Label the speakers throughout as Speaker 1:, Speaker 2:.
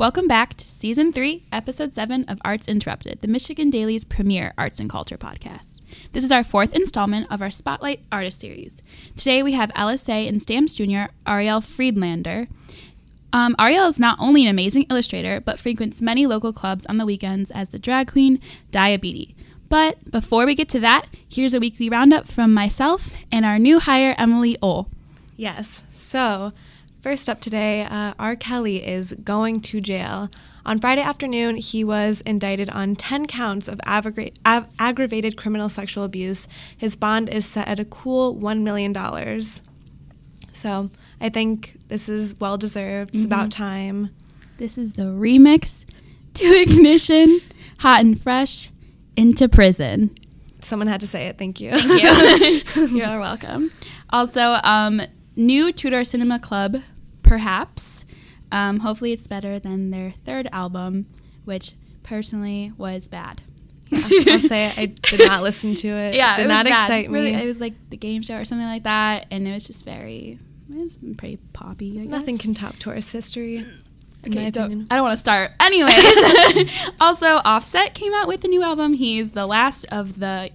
Speaker 1: Welcome back to season three, episode seven of Arts Interrupted, the Michigan Daily's premier arts and culture podcast. This is our fourth installment of our Spotlight Artist Series. Today we have LSA and Stamps Jr. Ariel Friedlander. Um, Ariel is not only an amazing illustrator, but frequents many local clubs on the weekends as the drag queen Diabetes. But before we get to that, here's a weekly roundup from myself and our new hire, Emily Ole.
Speaker 2: Yes. So, first up today, uh, R. Kelly is going to jail. On Friday afternoon, he was indicted on 10 counts of aggra- av- aggravated criminal sexual abuse. His bond is set at a cool $1 million. So, I think this is well deserved. It's about time.
Speaker 1: This is the remix to Ignition, Hot and Fresh, Into Prison.
Speaker 2: Someone had to say it. Thank you.
Speaker 1: Thank you. You're welcome. Also, um, new Two Door Cinema Club, perhaps. Um, hopefully, it's better than their third album, which personally was bad.
Speaker 2: I'll say it. I did not listen to it.
Speaker 1: Yeah,
Speaker 2: did
Speaker 1: it
Speaker 2: not
Speaker 1: bad.
Speaker 2: excite
Speaker 1: Really,
Speaker 2: me.
Speaker 1: it was like the game show or something like that, and it was just very. It was pretty poppy. I guess.
Speaker 2: Nothing can top tourist history.
Speaker 1: Okay,
Speaker 2: my
Speaker 1: don't. I don't want to start. Anyways, also Offset came out with a new album. He's the last of the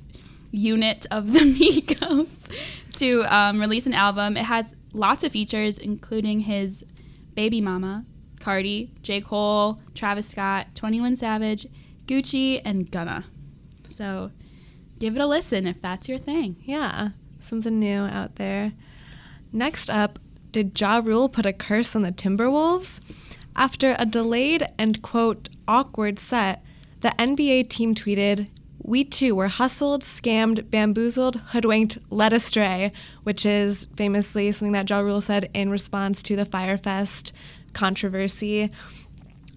Speaker 1: unit of the Migos to um, release an album. It has lots of features, including his baby mama, Cardi, J. Cole, Travis Scott, 21 Savage, Gucci, and Gunna. So give it a listen if that's your thing.
Speaker 2: Yeah, something new out there. Next up, did Ja Rule put a curse on the Timberwolves? After a delayed and quote awkward set, the NBA team tweeted, "We too were hustled, scammed, bamboozled, hoodwinked, led astray," which is famously something that Ja Rule said in response to the Fyre Fest controversy.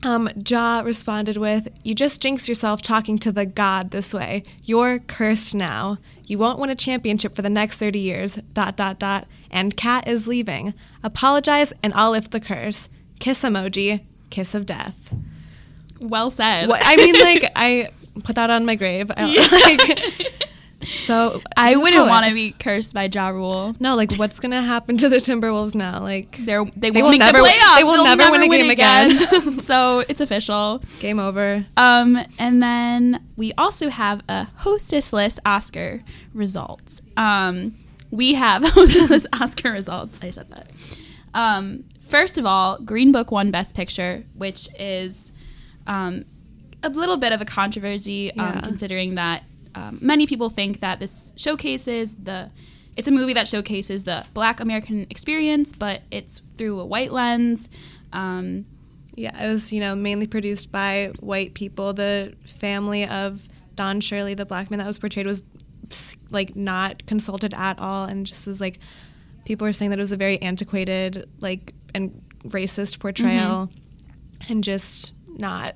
Speaker 2: Um, Ja responded with, You just jinx yourself talking to the God this way. You're cursed now. You won't win a championship for the next 30 years. Dot, dot, dot. And Cat is leaving. Apologize and I'll lift the curse. Kiss emoji. Kiss of death.
Speaker 1: Well said.
Speaker 2: What, I mean, like, I put that on my grave. I- like, so
Speaker 1: I wouldn't want to be cursed by Ja Rule.
Speaker 2: No, like, what's going to happen to the Timberwolves now? Like,
Speaker 1: They're, they,
Speaker 2: They
Speaker 1: won't make
Speaker 2: never
Speaker 1: the playoffs.
Speaker 2: they will
Speaker 1: They'll
Speaker 2: never win a game again.
Speaker 1: so it's official.
Speaker 2: game over.
Speaker 1: Um, and then we also have a hostess list Oscar results. Um, we have hostess list Oscar results. I said that. Um, first of all, Green Book won Best Picture, which is um, a little bit of a controversy, um,
Speaker 2: Yeah.
Speaker 1: considering that um, many people think that this showcases the. It's a movie that showcases the Black American experience, but it's through a white lens. Um,
Speaker 2: Yeah, it was, you know, mainly produced by white people. The family of Don Shirley, the black man that was portrayed, was like not consulted at all and just was like people were saying that it was a very antiquated, like and racist portrayal and just not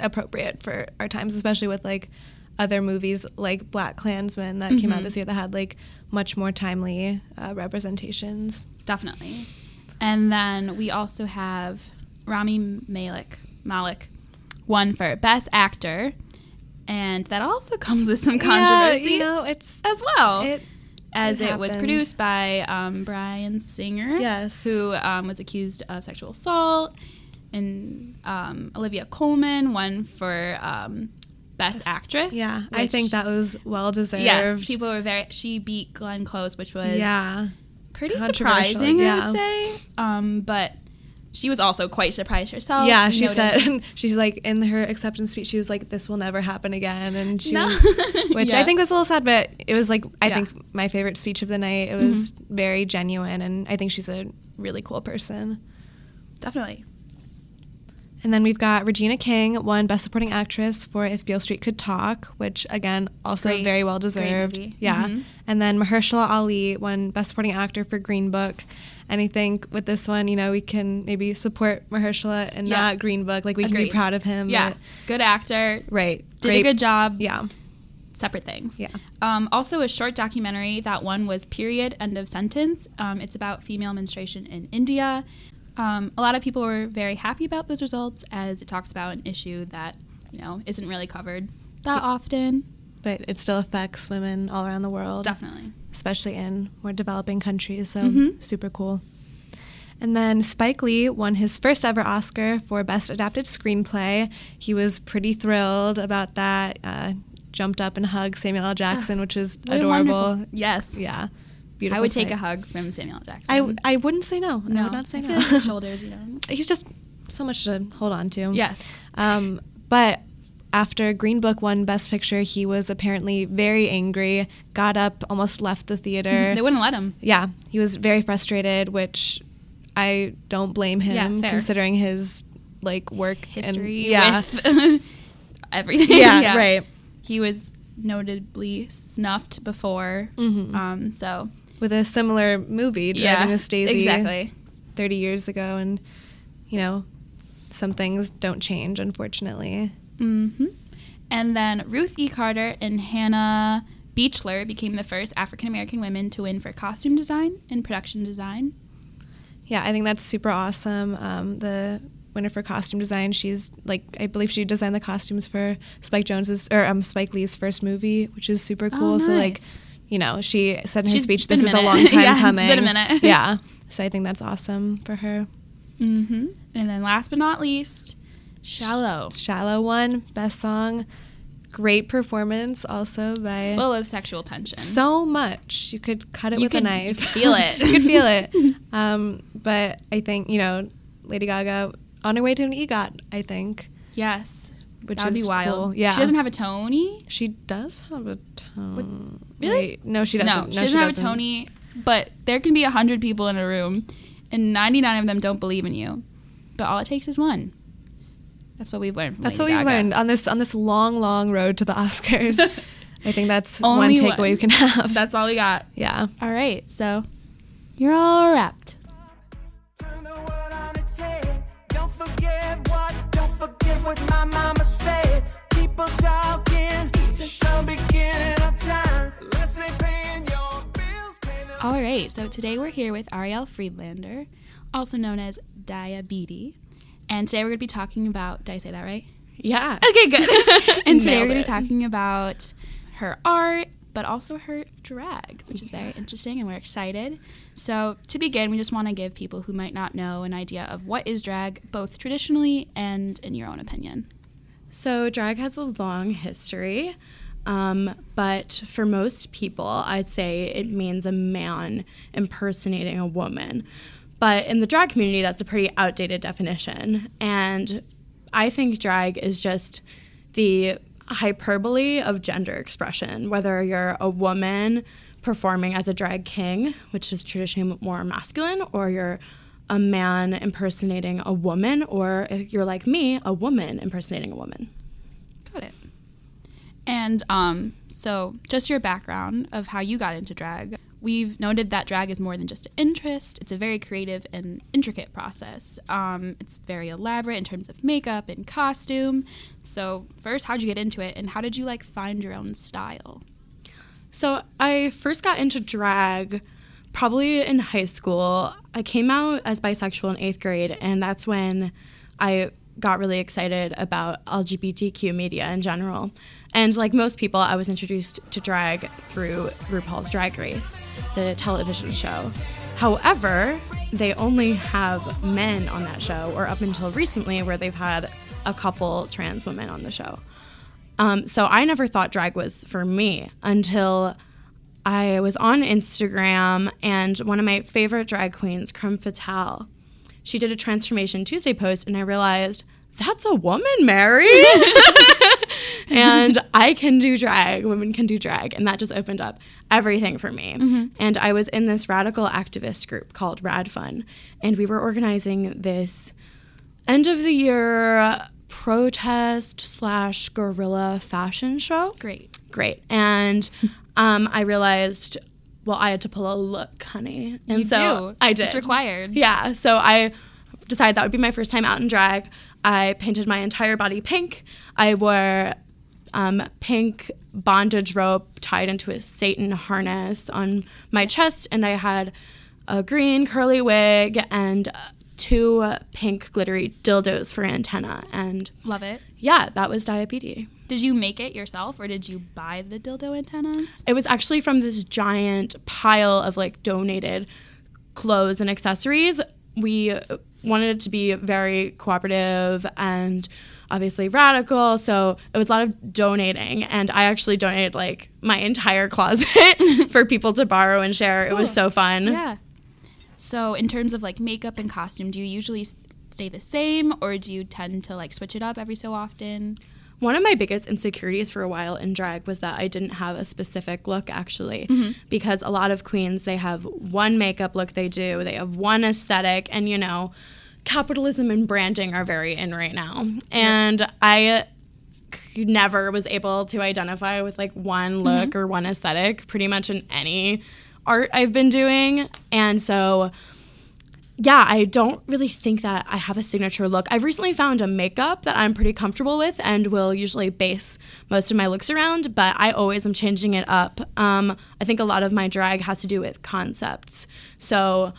Speaker 2: appropriate for our times, especially with like other movies like BlacKkKlansman that came out
Speaker 1: Mhm.
Speaker 2: this year that had like much more timely uh, representations.
Speaker 1: Definitely. And then we also have Rami Malek, Malik, won for Best Actor. And that also comes with some controversy
Speaker 2: Yeah, you know, it's
Speaker 1: as well.
Speaker 2: it
Speaker 1: as
Speaker 2: it
Speaker 1: it was produced by um, Bryan Singer,
Speaker 2: Yes.
Speaker 1: who um, was accused of sexual assault. And um, Olivia Colman won for um, Best Actress.
Speaker 2: Yeah, I think that was well deserved.
Speaker 1: Yes, people were very. She beat Glenn Close, which was
Speaker 2: yeah,
Speaker 1: pretty surprising, I would say. Um, but she was also quite surprised herself.
Speaker 2: yeah. She
Speaker 1: noted-
Speaker 2: said she's like in her acceptance speech. She was like, "This will never happen again," and she
Speaker 1: No.
Speaker 2: was, which I think was a little sad, but it was like I
Speaker 1: Yeah.
Speaker 2: think my favorite speech of the night. It was very genuine, and I think she's a really cool person.
Speaker 1: definitely.
Speaker 2: And then we've got Regina King won Best Supporting Actress for If Beale Street Could Talk, which again also
Speaker 1: Great-
Speaker 2: very well deserved. Yeah.
Speaker 1: Mhm.
Speaker 2: And then Mahershala Ali won Best Supporting Actor for Green Book. And I think with this one, you know, we can maybe support Mahershala and
Speaker 1: Yeah.
Speaker 2: not Green Book. Like we can be proud of him.
Speaker 1: Yeah, good actor.
Speaker 2: right.
Speaker 1: Did
Speaker 2: Great-
Speaker 1: a good job.
Speaker 2: Yeah.
Speaker 1: Separate things.
Speaker 2: Yeah.
Speaker 1: Um, also, a short documentary. That one was Period, End of Sentence. Um, it's about female menstruation in India. Um, a lot of people were very happy about those results as it talks about an issue that, you know, isn't really covered that often.
Speaker 2: But it still affects women all around the world.
Speaker 1: Definitely.
Speaker 2: especially in more developing countries. So
Speaker 1: Mhm.
Speaker 2: super cool. And then Spike Lee won his first ever Oscar for Best Adapted Screenplay. He was pretty thrilled about that. Uh, jumped up and hugged Samuel L. Jackson, which is adorable.
Speaker 1: wonderful- Yes.
Speaker 2: Yeah, beautiful.
Speaker 1: I would take
Speaker 2: sight.
Speaker 1: a hug from Samuel. Jackson.
Speaker 2: I, w- I wouldn't say no.
Speaker 1: no.
Speaker 2: I would not say no.
Speaker 1: his shoulders, you know.
Speaker 2: He's just so much to hold on to.
Speaker 1: Yes.
Speaker 2: Um, but after Green Book won Best Picture, he was apparently very angry, got up, almost left the theater.
Speaker 1: They wouldn't let him.
Speaker 2: yeah, he was very frustrated, which I don't blame him
Speaker 1: Yeah,
Speaker 2: considering his like work
Speaker 1: History
Speaker 2: And, yeah,
Speaker 1: everything.
Speaker 2: yeah, right.
Speaker 1: He was notably snuffed before.
Speaker 2: Mhm.
Speaker 1: Um, so
Speaker 2: With a similar movie, Driving
Speaker 1: yeah,
Speaker 2: Miss Daisy,
Speaker 1: exactly.
Speaker 2: 30 years ago, and you know, some things don't change, unfortunately.
Speaker 1: hmm And then Ruth E. Carter and Hannah Beachler became the first African American women to win for costume design and production design.
Speaker 2: Yeah, I think that's super awesome. Um, the winner for costume design, she's like, I believe she designed the costumes for Spike Jonze's or um, Spike Lee's first movie, which is super cool.
Speaker 1: Oh,
Speaker 2: So like,
Speaker 1: nice.
Speaker 2: You know, she said in her
Speaker 1: She's
Speaker 2: speech, "This
Speaker 1: a
Speaker 2: is a long time
Speaker 1: Yeah, it's
Speaker 2: coming."
Speaker 1: been a minute.
Speaker 2: yeah, so I think that's awesome for her.
Speaker 1: hmm And then last but not least, Shallow.
Speaker 2: Shallow one, best song, great performance also by
Speaker 1: Full of sexual tension.
Speaker 2: so much. You could cut it
Speaker 1: You
Speaker 2: with
Speaker 1: could-
Speaker 2: a knife.
Speaker 1: could feel it.
Speaker 2: you could feel it. Um, but I think you know, Lady Gaga on her way to an EGOT. I think.
Speaker 1: yes.
Speaker 2: Which
Speaker 1: that would
Speaker 2: is
Speaker 1: be wild.
Speaker 2: cool. Yeah,
Speaker 1: She doesn't have a Tony.
Speaker 2: She does have a tone.
Speaker 1: Really?
Speaker 2: Wait, no, she doesn't.
Speaker 1: No, she doesn't have a Tony. But there can be a hundred people in a room, and ninety nine of them don't believe in you. But all it takes is one. That's what we've learned. From
Speaker 2: That's
Speaker 1: Lady
Speaker 2: what we've
Speaker 1: Gaga.
Speaker 2: learned on this on this long, long road to the Oscars. I think that's
Speaker 1: Only
Speaker 2: one takeaway
Speaker 1: one.
Speaker 2: we can have.
Speaker 1: That's all we got.
Speaker 2: yeah.
Speaker 1: All right, so you're all wrapped.
Speaker 3: Turn the world on its head. Don't forget what, don't forget what my mama said.
Speaker 1: All right, so today we're here with Ariel Friedlander, also known as Diabetes. And today we're going to be talking about, did I say that right?
Speaker 4: Yeah.
Speaker 1: Okay, good. and today we're going to be talking about her art, but also her drag, which is very interesting, and we're excited. So, to begin, we just want to give people who might not know an idea of what is drag, both traditionally and in your own opinion.
Speaker 4: So, drag has a long history, um, but for most people, I'd say it means a man impersonating a woman. But in the drag community, that's a pretty outdated definition. And I think drag is just the hyperbole of gender expression, whether you're a woman performing as a drag king, which is traditionally more masculine, or you're a man impersonating a woman, or if you're like me, a woman impersonating a woman.
Speaker 1: Got it. And um, so, just your background of how you got into drag. We've noted that drag is more than just an interest. It's a very creative and intricate process. Um, it's very elaborate in terms of makeup and costume. So, first, how'd you get into it, and how did you like find your own style?
Speaker 4: So I first got into drag probably in high school. I came out as bisexual in eighth grade, and that's when I got really excited about LGBTQ media in general. And like most people, I was introduced to drag through RuPaul's Drag Race, the television show. However, they only have men on that show, or up until recently, where they've had a couple trans women on the show. Um, so I never thought drag was for me until I was on Instagram and one of my favorite drag queens, Creme Fatale, she did a Transformation Tuesday post and I realized that's a woman, Mary. and I can do drag, women can do drag. And that just opened up everything for me. And I was in this radical activist group called Rad Fun, and we were organizing this end of the year protest slash guerrilla fashion show.
Speaker 1: Great.
Speaker 4: Great. And um, I realized, well, I had to pull a look, honey. And
Speaker 1: You
Speaker 4: so
Speaker 1: do.
Speaker 4: I did.
Speaker 1: It's required.
Speaker 4: Yeah. So I decided that would be my first time out in drag. I painted my entire body pink. I wore um, pink bondage rope tied into a Satan harness on my chest, and I had a green curly wig and two pink glittery dildos for antenna. And
Speaker 1: Love it.
Speaker 4: yeah, that was diabetes.
Speaker 1: Did you make it yourself, or did you buy the dildo antennas?
Speaker 4: It was actually from this giant pile of like donated clothes and accessories. we wanted it to be very cooperative and obviously radical. So it was a lot of donating, and I actually donated like my entire closet for people to borrow and share. It was so fun.
Speaker 1: Yeah. So, in terms of like makeup and costume, do you usually stay the same or do you tend to like switch it up every so often?
Speaker 4: One of my biggest insecurities for a while in drag was that I didn't have a specific look actually
Speaker 1: Mm-hmm.
Speaker 4: because a lot of queens they have one makeup look they do, they have one aesthetic and you know capitalism and branding are very in right now. And I never was able to identify with like one look or one aesthetic pretty much in any art I've been doing. And so yeah, I don't really think that I have a signature look. I've recently found a makeup that I'm pretty comfortable with and will usually base most of my looks around, but I always am changing it up. Um, I think a lot of my drag has to do with concepts. So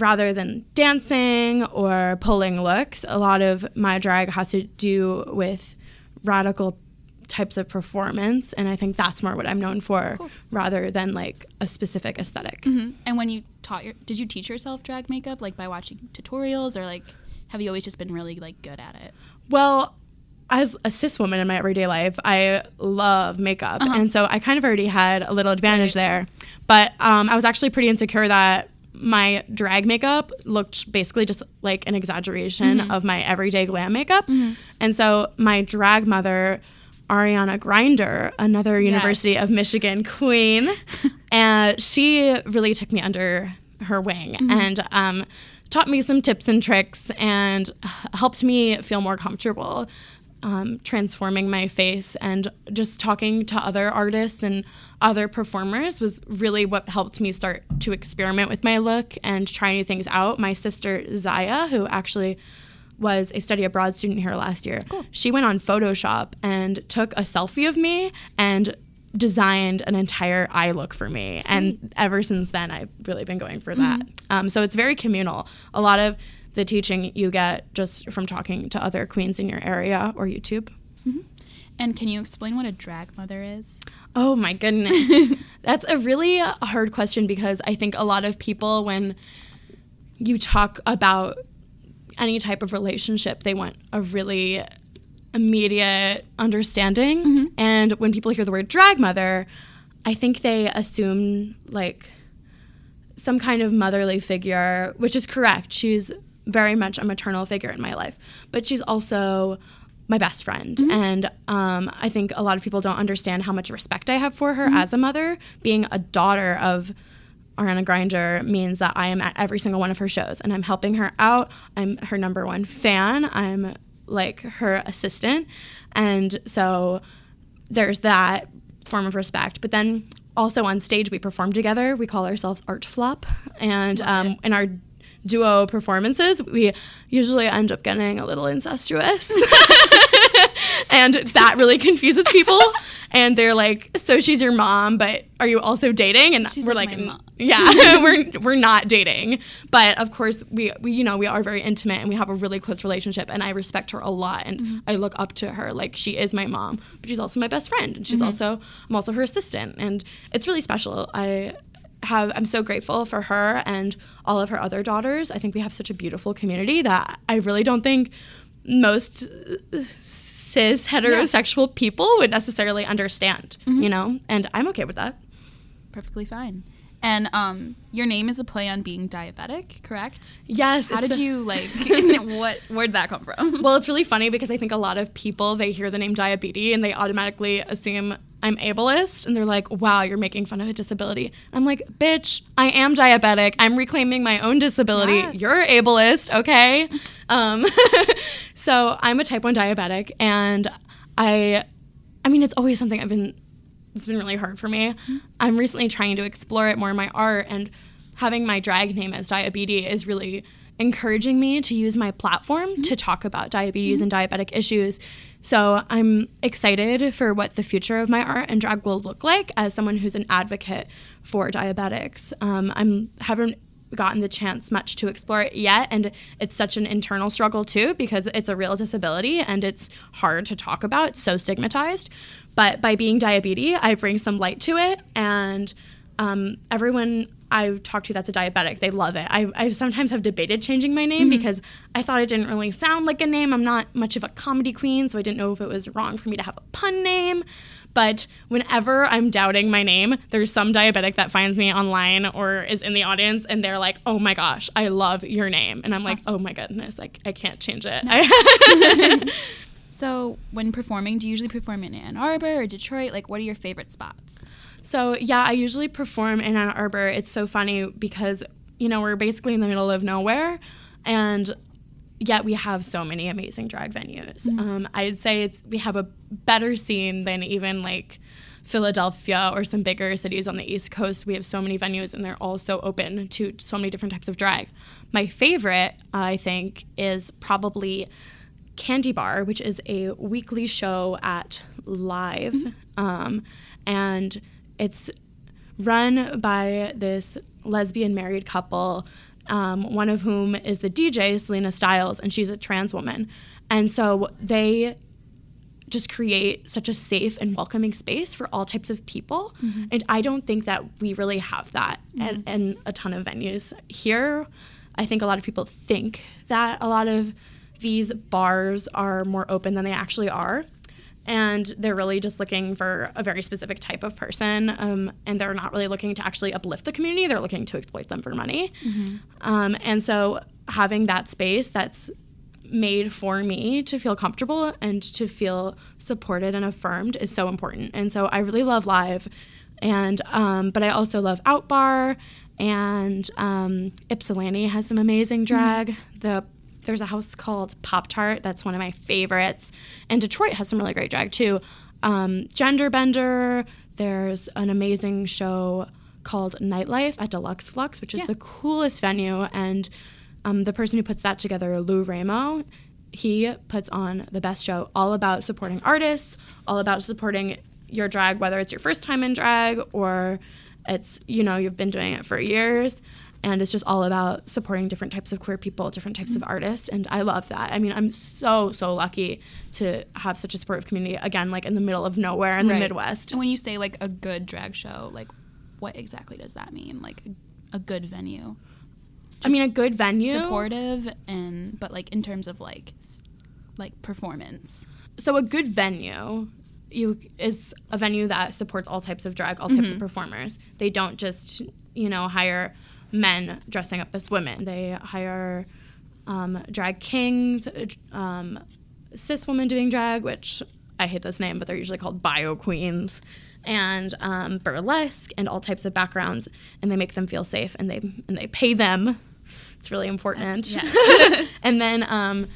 Speaker 4: rather than dancing or pulling looks, a lot of my drag has to do with radical types of performance and i think that's more what i'm known for rather than like a specific esthetic
Speaker 1: Mm-hmm. And when you taught your, did you teach yourself drag makeup like by watching tutorials or like have you always just been really like good at it?
Speaker 4: Well, as a cis woman in my everyday life, I love makeup, and so I kind of already had a little advantage there. But um, I was actually pretty insecure that my drag makeup looked basically just like an exaggeration mm-hmm. of my everyday glam makeup, mm-hmm. and so my drag mother. Ariana Grinder, another University of Michigan queen, and uh, she really took me under her wing mm-hmm. and um, taught me some tips and tricks and helped me feel more comfortable um, transforming my face and just talking to other artists and other performers was really what helped me start to experiment with my look and try new things out. My sister Zaya, who actually was a study abroad student here last year, she went on Photoshop and took a selfie of me and designed an entire eye look for me. And ever since then, I've really been going for that. Um, so it's very communal. A lot of the teaching you get just from talking to other queens in your area or YouTube. Mm-hmm.
Speaker 1: And can you explain what a drag mother is?
Speaker 4: Oh my goodness. That's a really hard question because I think a lot of people, when you talk about any type of relationship, they want a really immediate understanding. Mm-hmm. And when people hear the word drag mother, I think they assume like some kind of motherly figure, which is correct. She's very much a maternal figure in my life, but she's also my best friend. And um, I think a lot of people don't understand how much respect I have for her as a mother. Being a daughter of Ariana Grinder means that I am at every single one of her shows and I'm helping her out. I'm her number one fan. I'm like her assistant. And so there's that form of respect. But then also on stage, we perform together. We call ourselves Art Flop. And um, in our duo performances, we usually end up getting a little incestuous. and that really confuses people. And they're like, "So she's your mom, but are you also dating?" And
Speaker 1: She's
Speaker 4: we're
Speaker 1: like
Speaker 4: like,
Speaker 1: my
Speaker 4: "N-
Speaker 1: mom."
Speaker 4: "Yeah, we're we're not dating." But of course, we, we you know we are very intimate and we have a really close relationship. And I respect her a lot, and
Speaker 1: Mm-hmm.
Speaker 4: I look up to her like she is my mom, but she's also my best friend, and she's
Speaker 1: Mm-hmm.
Speaker 4: also I'm also her assistant, and it's really special. I have I'm so grateful for her and all of her other daughters. I think we have such a beautiful community that I really don't think most uh, cis heterosexual people would necessarily understand,
Speaker 1: Mm-hmm.
Speaker 4: you know? And I'm okay with that.
Speaker 1: Perfectly fine. And um, your name is a play on being diabetic, correct?
Speaker 4: Yes.
Speaker 1: How did
Speaker 4: a-
Speaker 1: you like? what? Where'd that come from?
Speaker 4: Well, it's really funny because I think a lot of people they hear the name diabetes and they automatically assume I'm ableist and they're like, "Wow, you're making fun of a disability." I'm like, "Bitch, I am diabetic. I'm reclaiming my own disability.
Speaker 1: Yes.
Speaker 4: You're ableist, okay?" Um, so I'm a type one diabetic, and I, I mean, it's always something I've been. It's been really hard for me. I'm recently trying to explore it more in my art, and having my drag name as diabetes is really encouraging me to use my platform to talk about diabetes and diabetic issues. So I'm excited for what the future of my art and drag will look like as someone who's an advocate for diabetics. Um, I'm haven't gotten the chance much to explore it yet, and it's such an internal struggle too because it's a real disability and it's hard to talk about. It's so stigmatized, but by being diabetes, I bring some light to it and um, everyone I've talked to that's a diabetic, they love it. I, I sometimes have debated changing my name mm-hmm. because I thought it didn't really sound like a name. I'm not much of a comedy queen, so I didn't know if it was wrong for me to have a pun name. But whenever I'm doubting my name, there's some diabetic that finds me online or is in the audience and they're like, oh my gosh, I love your name. And I'm like, oh my goodness, I, I can't change it. I-
Speaker 1: So, when performing, do you usually perform in Ann Arbor or Detroit? Like, what are your favorite spots?
Speaker 4: So yeah, I usually perform in Ann Arbor. It's so funny because you know we're basically in the middle of nowhere, and yet we have so many amazing drag venues. Um, I'd say it's we have a better scene than even like Philadelphia or some bigger cities on the East Coast. We have so many venues, and they're all so open to so many different types of drag. My favorite, I think, is probably Candy Bar, which is a weekly show at Live, um, and it's run by this lesbian married couple, um, one of whom is the DJ, Selena Stiles, and she's a trans woman. And so they just create such a safe and welcoming space for all types of people. And I don't think that we really have that and and a ton of venues. Here, I think a lot of people think that a lot of these bars are more open than they actually are. And they're really just looking for a very specific type of person. Um, and they're not really looking to actually uplift the community, they're looking to exploit them for money. Um, and so having that space that's made for me to feel comfortable and to feel supported and affirmed is so important. And so I really love live, and um, but I also love Outbar and um, Ypsilanti has some amazing drag. The there's a house called Pop Tart that's one of my favorites, and Detroit has some really great drag too. Um, Gender Bender. There's an amazing show called Nightlife at Deluxe Flux, which is
Speaker 1: Yeah.
Speaker 4: the coolest venue and um, the person who puts that together, Lou Ramo, he puts on the best show all about supporting artists, all about supporting your drag, whether it's your first time in drag or it's, you know, you've been doing it for years. And it's just all about supporting different types of queer people, different types of mm-hmm. artists. And I love that. I mean, I'm so, so lucky to have such a supportive community, again, like in the middle of nowhere in the Midwest.
Speaker 1: And when you say like a good drag show, like, what exactly does that mean? Like, a, good venue?
Speaker 4: I mean, a good venue.
Speaker 1: supportive and but like in terms of like like performance
Speaker 4: so a good venue you is a venue that supports all types of drag all types of mm-hmm. performers they don't just you know hire men dressing up as women. They hire um, drag kings um, cis women doing drag which i hate this name but they're usually called bio queens and um, burlesque and all types of backgrounds and they make them feel safe and they and they pay them. It's really important. And then um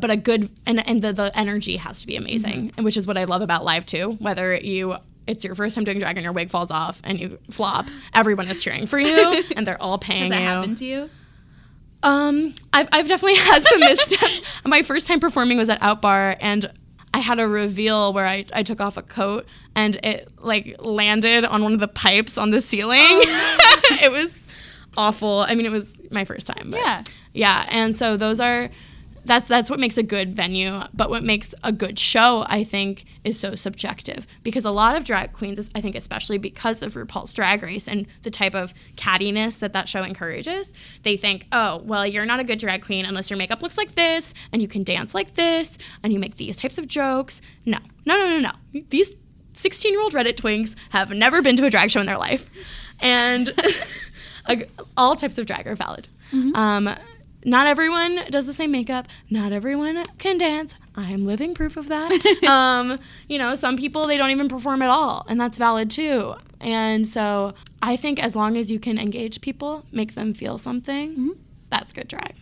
Speaker 4: but a good and and the, the energy has to be amazing
Speaker 1: Mm-hmm.
Speaker 4: which is what i love about live too. Whether you it's your first time doing drag and your wig falls off and you flop everyone is cheering for you and they're all paying
Speaker 1: has that
Speaker 4: you
Speaker 1: happened to you
Speaker 4: um I've, I've definitely had some missteps my first time performing was at outbar and I had a reveal where I, I took off a coat and it like landed on one of the pipes on the ceiling. it was awful. I mean, it was my first time. But
Speaker 1: Yeah.
Speaker 4: yeah, and so those are that's that's what makes a good venue, but what makes a good show, I think, is so subjective because a lot of drag queens, I think, especially because of RuPaul's Drag Race and the type of cattiness that that show encourages, they think, oh, well, you're not a good drag queen unless your makeup looks like this and you can dance like this and you make these types of jokes. No, no, no, no, no. These 16 year old Reddit twinks have never been to a drag show in their life. And all types of drag are valid. Um, not everyone does the same makeup. Not everyone can dance. I am living proof of that. um, you know, some people they don't even perform at all, and that's valid too. And so I think as long as you can engage people, make them feel something, that's good drag.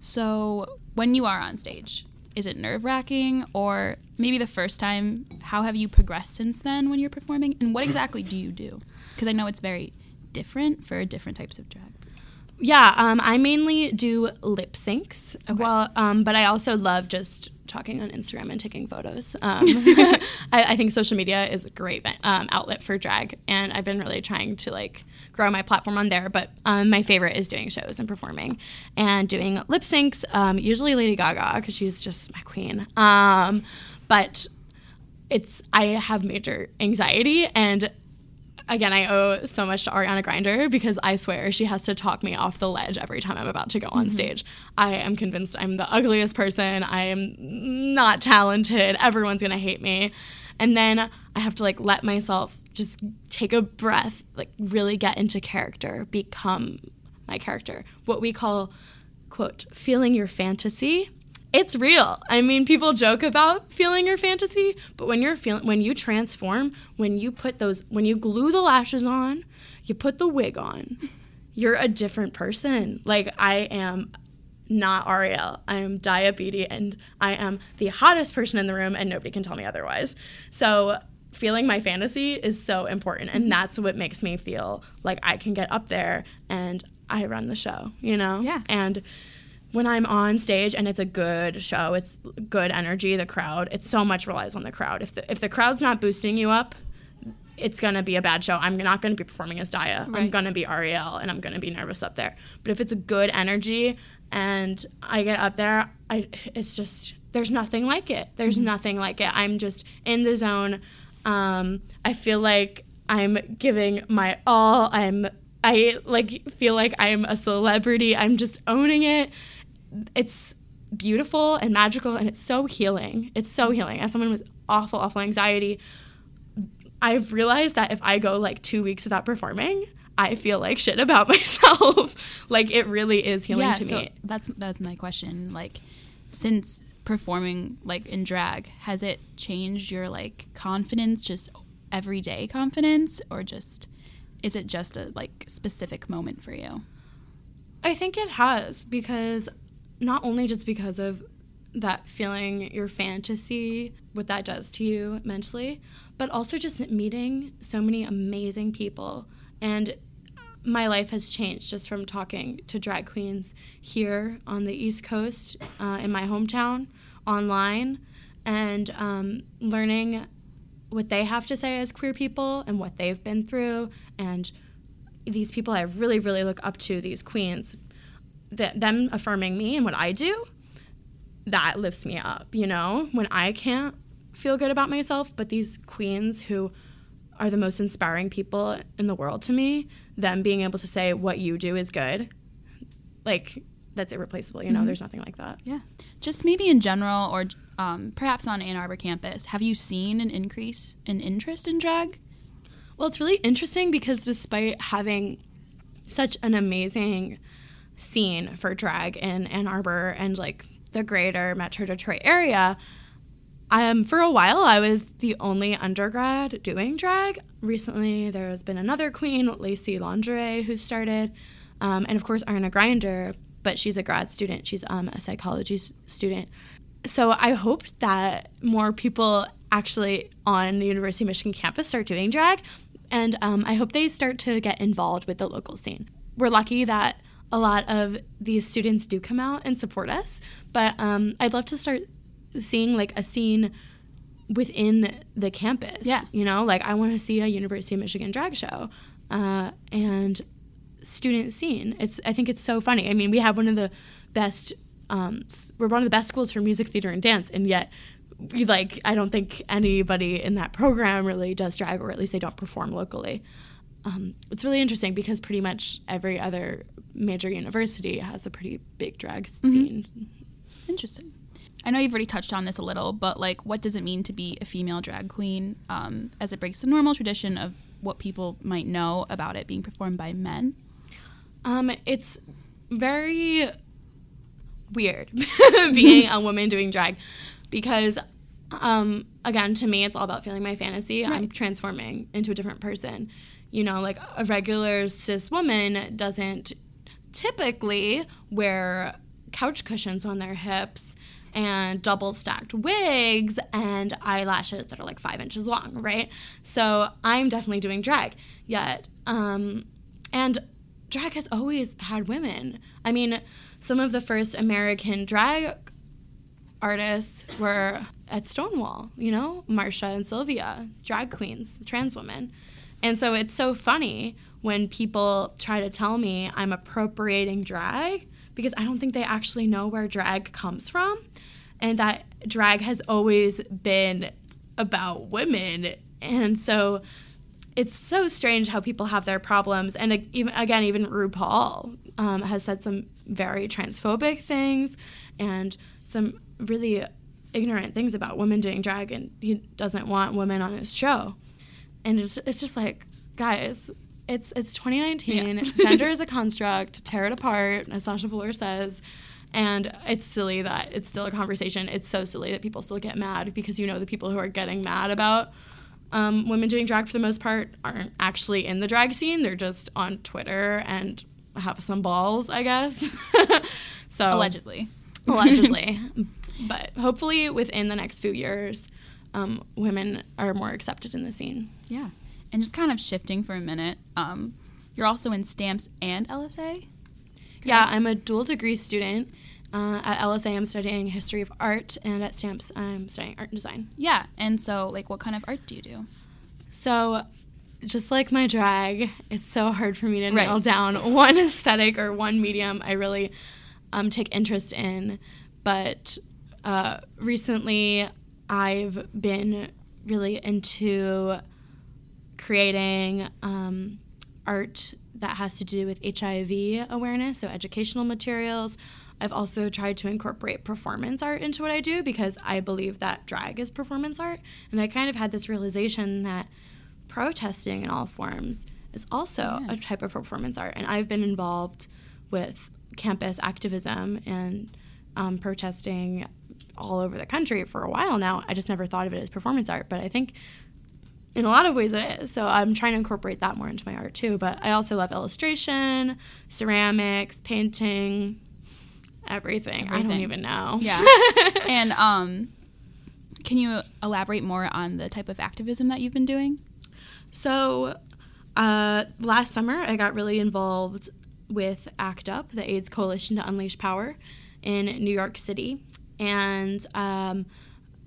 Speaker 1: so when you are on stage is it nerve-wracking or maybe the first time how have you progressed since then when you're performing and what exactly do you do because i know it's very different for different types of drag
Speaker 4: Yeah, um, I mainly do lip syncs. Well, um, but I also love just talking on Instagram and taking photos. Um, I, I think social media is a great um, outlet for drag, and I've been really trying to like grow my platform on there. But um, my favorite is doing shows and performing and doing lip syncs. Um, usually Lady Gaga because she's just my queen. Um, but it's I have major anxiety and again, I owe so much to Ariana Grinder because I swear she has to talk me off the ledge every time I'm about to go on mm-hmm. stage. I am convinced I'm the ugliest person. I am not talented. Everyone's gonna hate me. And then I have to like let myself just take a breath, like really get into character, become my character. What we call, quote, feeling your fantasy it's real. I mean, people joke about feeling your fantasy, but when you're feeling, when you transform, when you put those, when you glue the lashes on, you put the wig on, you're a different person. Like I am not Ariel. I am diabetes, and I am the hottest person in the room, and nobody can tell me otherwise. So feeling my fantasy is so important, and mm-hmm. that's what makes me feel like I can get up there and I run the show. You know?
Speaker 1: Yeah.
Speaker 4: And when I'm on stage and it's a good show, it's good energy, the crowd, it so much relies on the crowd. If the if the crowd's not boosting you up, it's gonna be a bad show. I'm not gonna be performing as Daya. I'm gonna be Ariel and I'm gonna be nervous up there. But if it's a good energy and I get up there, I it's just there's nothing like it. There's nothing like it. I'm just in the zone. Um, I feel like I'm giving my all. I'm I like feel like I'm a celebrity. I'm just owning it. It's beautiful and magical and it's so healing. It's so healing. As someone with awful, awful anxiety, I've realized that if I go like two weeks without performing, I feel like shit about myself. like it really is healing
Speaker 1: yeah,
Speaker 4: to
Speaker 1: so
Speaker 4: me.
Speaker 1: that's that's my question. Like, since performing like in drag, has it changed your like confidence, just everyday confidence, or just is it just a like specific moment for you?
Speaker 4: I think it has because not only just because of that feeling your fantasy, what that does to you mentally, but also just meeting so many amazing people. And my life has changed just from talking to drag queens here on the East Coast, uh, in my hometown, online, and um, learning what they have to say as queer people and what they've been through and these people I really, really look up to, these queens, th- them affirming me and what I do, that lifts me up, you know? When I can't feel good about myself, but these queens who are the most inspiring people in the world to me, them being able to say what you do is good, like that's irreplaceable, you know? There's nothing like that.
Speaker 1: Yeah, just maybe in general, or um, perhaps on Ann Arbor campus, have you seen an increase in interest in drag?
Speaker 4: Well, it's really interesting because despite having such an amazing scene for drag in Ann Arbor and like the greater Metro Detroit area, um, for a while I was the only undergrad doing drag. Recently, there has been another queen, Lacey Lingerie, who started, um, and of course Ariana Grinder, but she's a grad student. She's um, a psychology student. So I hope that more people actually on the University of Michigan campus start doing drag, and um, I hope they start to get involved with the local scene. We're lucky that a lot of these students do come out and support us, but um, I'd love to start seeing like a scene within the campus.
Speaker 1: Yeah.
Speaker 4: you know, like I want to see a University of Michigan drag show, uh, and student scene. It's I think it's so funny. I mean, we have one of the best. Um, we're one of the best schools for music, theater, and dance, and yet, we like I don't think anybody in that program really does drag, or at least they don't perform locally. Um, it's really interesting because pretty much every other major university has a pretty big drag scene.
Speaker 1: Interesting. I know you've already touched on this a little, but like, what does it mean to be a female drag queen um, as it breaks the normal tradition of what people might know about it being performed by men?
Speaker 4: Um, it's very weird being a woman doing drag because, um, again, to me, it's all about feeling my fantasy. I'm transforming into a different person. You know, like a regular cis woman doesn't typically wear couch cushions on their hips and double stacked wigs and eyelashes that are like five inches long, right? So I'm definitely doing drag. Yet, um, and drag has always had women. I mean, some of the first American drag artists were at Stonewall, you know, Marsha and Sylvia, drag queens, trans women. And so it's so funny when people try to tell me I'm appropriating drag because I don't think they actually know where drag comes from and that drag has always been about women. And so it's so strange how people have their problems. And even again, even RuPaul um, has said some very transphobic things and some really ignorant things about women doing drag, and he doesn't want women on his show. And it's it's just like, guys, it's it's 2019.
Speaker 1: Yeah.
Speaker 4: Gender is a construct. Tear it apart, as Sasha Velour says. And it's silly that it's still a conversation. It's so silly that people still get mad because you know the people who are getting mad about um, women doing drag for the most part aren't actually in the drag scene. They're just on Twitter and have some balls, I guess. so
Speaker 1: Allegedly.
Speaker 4: allegedly. but hopefully, within the next few years, um, women are more accepted in the scene.
Speaker 1: Yeah. And just kind of shifting for a minute, um, you're also in Stamps and LSA?
Speaker 4: Yeah, I'm a dual degree student. Uh, at LSA, I'm studying history of art, and at Stamps, I'm studying art and design.
Speaker 1: Yeah. And so, like, what kind of art do you do?
Speaker 4: So, just like my drag, it's so hard for me to
Speaker 1: Right.
Speaker 4: nail down one aesthetic or one medium I really um, take interest in. But uh, recently, I've been really into creating um, art that has to do with HIV awareness, so educational materials. I've also tried to incorporate performance art into what I do because I believe that drag is performance art. And I kind of had this realization that protesting in all forms is also
Speaker 1: Yeah.
Speaker 4: a type of performance art. And I've been involved with campus activism and um, protesting all over the country for a while now. I just never thought of it as performance art, but I think in a lot of ways it is. So I'm trying to incorporate that more into my art too. But I also love illustration, ceramics, painting, everything. I don't even know.
Speaker 1: Yeah. and um, can you elaborate more on the type of activism that you've been doing?
Speaker 4: So, uh, last summer, I got really involved with ACT UP, the AIDS Coalition to Unleash Power, in New York City, and um,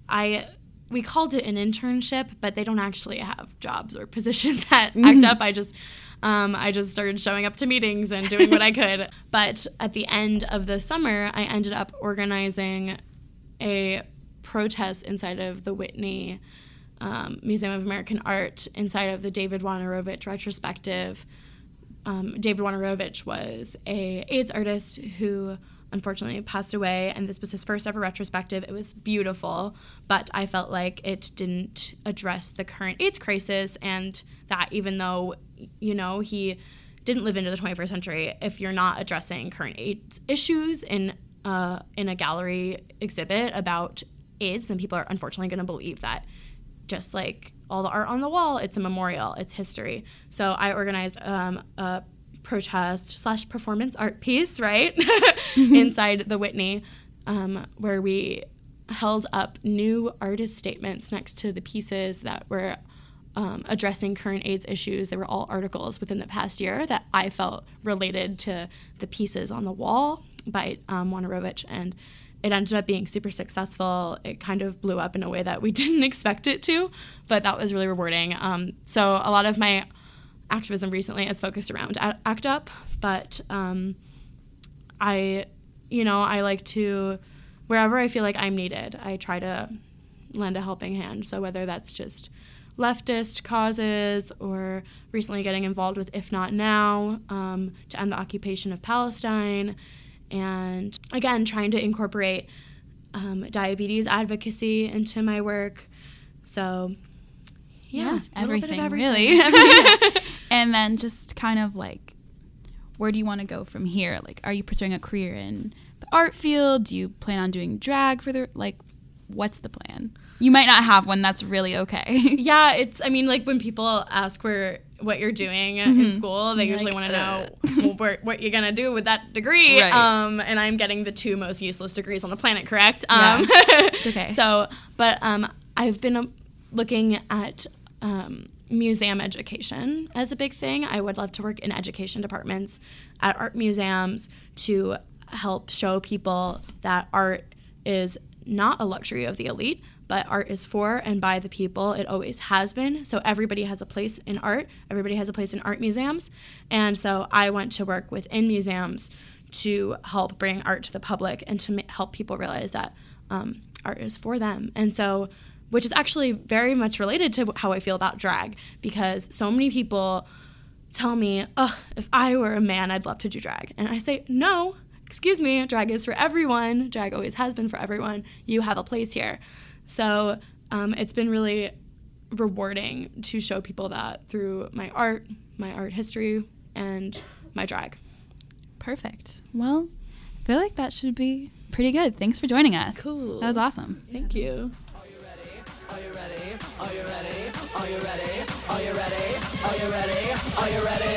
Speaker 4: I we called it an internship, but they don't actually have jobs or positions at ACT UP. I just um, I just started showing up to meetings and doing what I could. But at the end of the summer, I ended up organizing a protest inside of the Whitney um, Museum of American Art, inside of the David Wojnarowicz retrospective. Um, David Wojnarowicz was a AIDS artist who unfortunately passed away, and this was his first ever retrospective. It was beautiful, but I felt like it didn't address the current AIDS crisis, and that even though you know he didn't live into the 21st century, if you're not addressing current AIDS issues in uh, in a gallery exhibit about AIDS, then people are unfortunately going to believe that just like all the art on the wall, it's a memorial, it's history. So I organized um, a protest slash performance art piece, right, inside the Whitney, um, where we held up new artist statements next to the pieces that were um, addressing current AIDS issues. They were all articles within the past year that I felt related to the pieces on the wall by um, Wojnarowicz. And it ended up being super successful. It kind of blew up in a way that we didn't expect it to, but that was really rewarding. Um, so a lot of my activism recently has focused around ACT UP, but um, I, you know, I like to, wherever I feel like I'm needed, I try to lend a helping hand. So whether that's just leftist causes or recently getting involved with IfNotNow um, to end the occupation of Palestine, and again, trying to incorporate um, diabetes advocacy into my work. So, yeah, a little bit of
Speaker 1: everything, really. and then just kind of like, where do you want to go from here? Like, are you pursuing a career in the art field? Do you plan on doing drag for the like? What's the plan? You might not have one. That's really okay.
Speaker 4: yeah, it's. I mean, like when people ask where what you're doing in school, they
Speaker 1: You're
Speaker 4: usually
Speaker 1: like,
Speaker 4: want to know where, what you're gonna do with that degree.
Speaker 1: Right.
Speaker 4: Um, and I'm getting the two most useless degrees on the planet, correct?
Speaker 1: Yeah.
Speaker 4: Um,
Speaker 1: It's okay.
Speaker 4: So, but um, I've been um, looking at um, museum education as a big thing. I would love to work in education departments at art museums to help show people that art is not a luxury of the elite, but art is for and by the people. It always has been. So everybody has a place in art. Everybody has a place in art museums. And so I went to work within museums to help bring art to the public and to help people realize that um, art is for them. And so which is actually very much related to how I feel about drag because so many people tell me, oh, if I were a man, I'd love to do drag. And I say, no, excuse me, drag is for everyone. Drag always has been for everyone. You have a place here. So um, it's been really rewarding to show people that through my art, my art history, and my drag.
Speaker 1: Perfect. Well, I feel like that should be pretty good. Thanks for joining us.
Speaker 4: Cool.
Speaker 1: That was awesome.
Speaker 4: Thank you.
Speaker 3: Are you ready? Are you ready? Are you ready? Are you ready? Are you ready?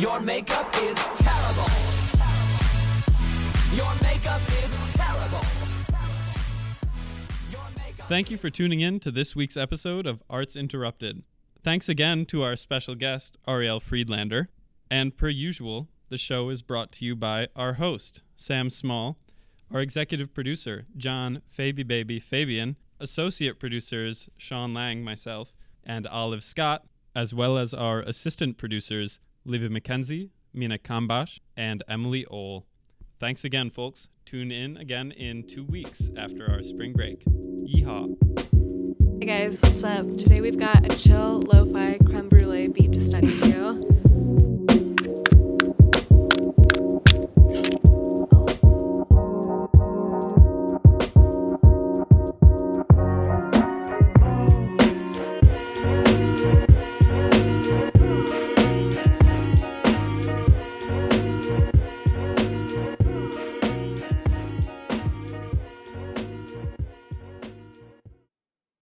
Speaker 3: Your makeup is terrible. Your makeup is terrible.
Speaker 5: Thank you for tuning in to this week's episode of Arts Interrupted. Thanks again to our special guest, Ariel Friedlander. And per usual, the show is brought to you by our host, Sam Small, our executive producer, John Fabi Baby Fabian, associate producers, Sean Lang, myself, and Olive Scott, as well as our assistant producers, Livy McKenzie, Mina Kambash, and Emily Ohl. Thanks again, folks. Tune in again in two weeks after our spring break. Yeehaw.
Speaker 2: Hey guys, what's up? Today we've got a chill lo fi creme brulee beat to study to.